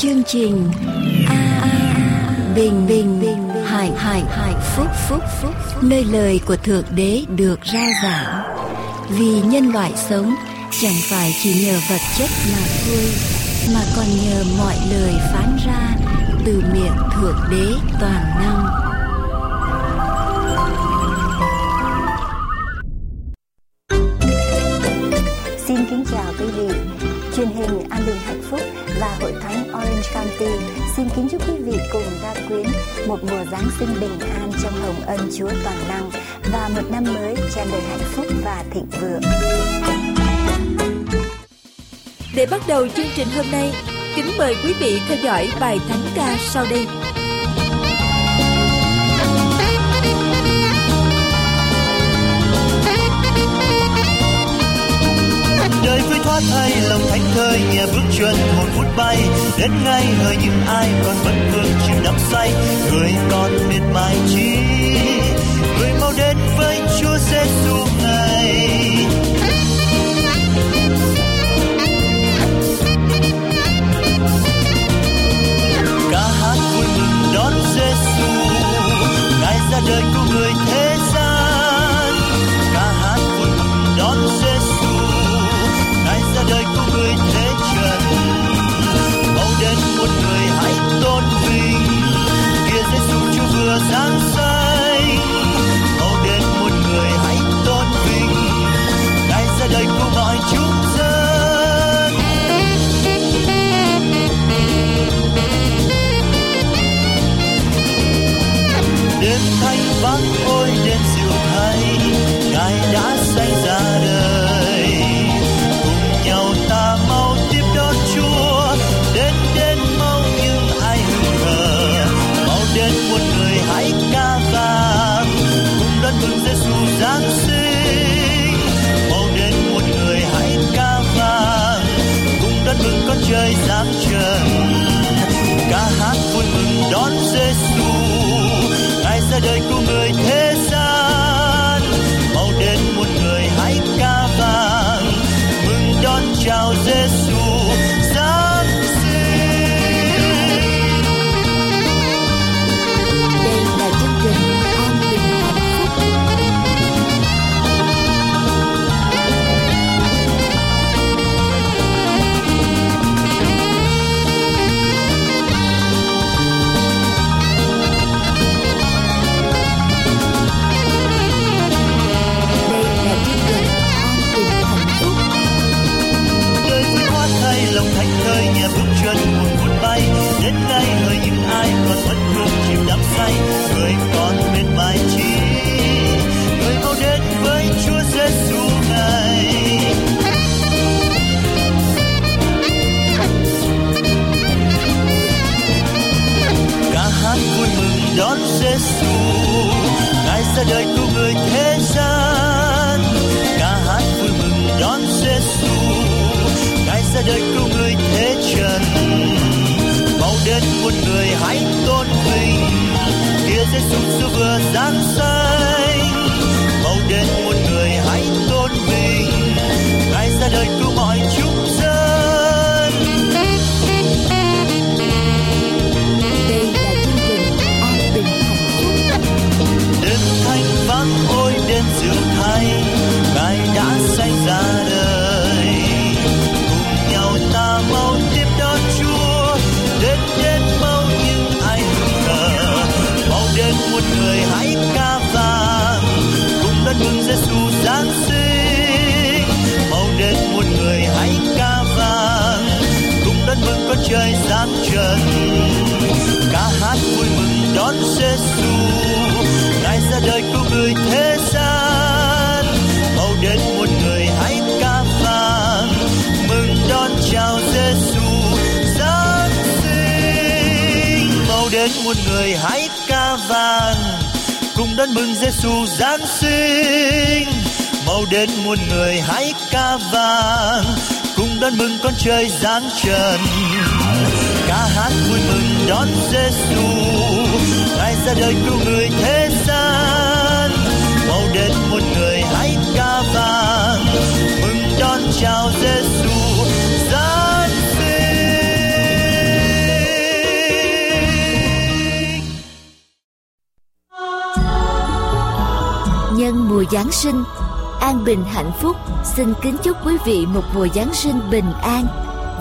chương trình a a bình bình bình hải hải hải phúc phúc phúc nơi lời của thượng đế được rao giảng. Vì nhân loại sống, chẳng phải chỉ nhờ vật chất mà thôi, mà còn nhờ mọi lời phán ra từ miệng thượng đế toàn năng. Xin kính chào quý vị. Truyền hình An bình hạnh phúc và Orange xin kính chúc quý vị cùng gia quyến một mùa Giáng sinh bình an trong hồng ân Chúa toàn năng và một năm mới tràn đầy hạnh phúc và thịnh vượng. Để bắt đầu chương trình hôm nay, kính mời quý vị theo dõi bài thánh ca sau đây. Đời vui thoát thay lòng thánh thơi nhẹ bước chân hồn phút bay. Đến ngay hơi những ai còn vẫn vương chìm đắm say, người còn miệt mài chi. Người mau đến với chúa giêsu đón giêsu ngài ra đời cứu người thế mừng trời giáng trần ca hát vui mừng đón Giêsu ngài ra đời cứu người thế gian. Mau đến một người hãy ca vang. Mừng đón chào Giêsu giáng sinh. Mau đến một người hãy ca vang. Cùng đón mừng Giêsu giáng sinh. Mau đến muôn người hãy ca vang. Cùng đón mừng con trời giáng trần vui mừng đón Giêsu ngài ra đời cứu người thế gian. Mau đến một người hãy ca vang. Mừng đón chào Giêsu giáng sinh. Nhân mùa giáng sinh, an bình hạnh phúc, xin kính chúc quý vị một mùa giáng sinh bình an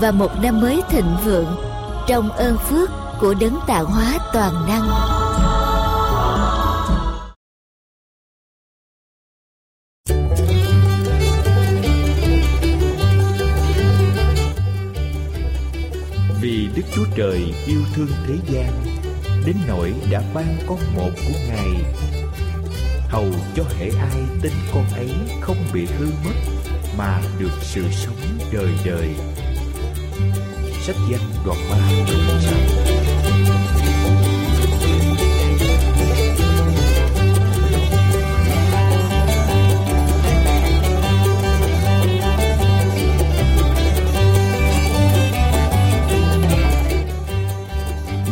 và một năm mới thịnh vượng trong ơn phước của đấng tạo hóa toàn năng. Vì Đức Chúa Trời yêu thương thế gian, Đến nỗi đã ban con một của Ngài Hầu cho hệ ai tin con ấy không bị hư mất, Mà được sự sống đời đời Sách danh đoạn 3 đoạn 6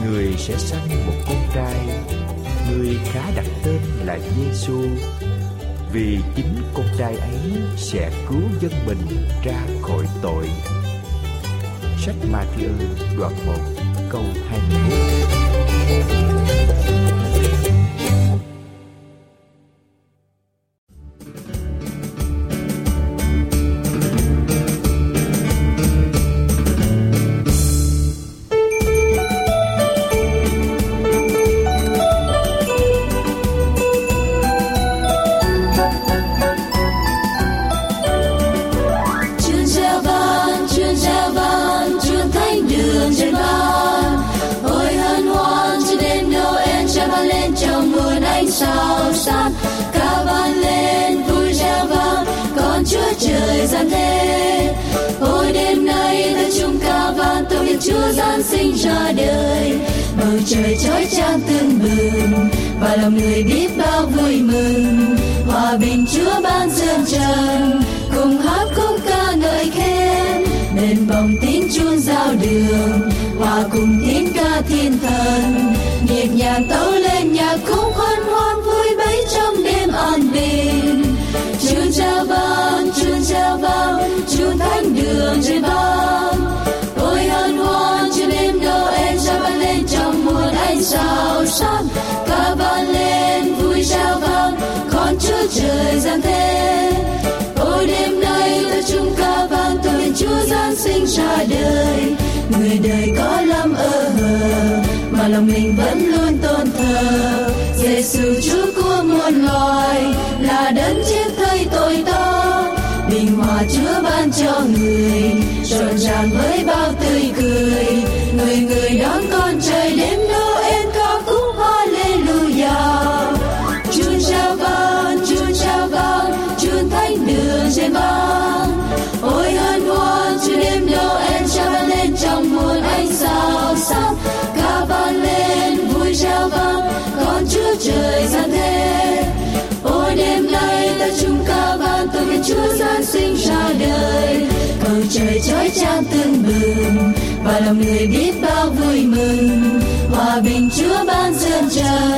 Người sẽ sanh một con trai, Người khá đặt tên là Giêsu Vì chính con trai ấy sẽ cứu dân mình ra khỏi tội. Sách Matthew đoạn 1 câu 21 đời gian thế. Ôi đêm nay ta chung ca vang, tôi biết Chúa gian sinh ra đời. Bầu trời chói chang tương bừng, và lòng người biết bao vui mừng. Hòa bình Chúa ban dương trần, cùng hát khúc ca ngợi khen bên vòng tiếng chuông giao đường hòa cùng trời giáng thế. Ôi đêm nay ta chung ca vang tôi Chúa giáng sinh ra đời. Người đời có lắm ơ hờ, mà lòng mình vẫn luôn tôn thờ. Giêsu Chúa của muôn loài là đấng chết thay tội ta bình hòa Chúa ban cho người rộn ràng với bao tươi cười. Người người đón con trời gian thế. Ôi, đêm nay ta chung ca vang tôi biết Chúa giáng sinh ra đời. Cầu trời chói trang tương bừng, và lòng người biết bao vui mừng. Hòa bình Chúa ban dương trời.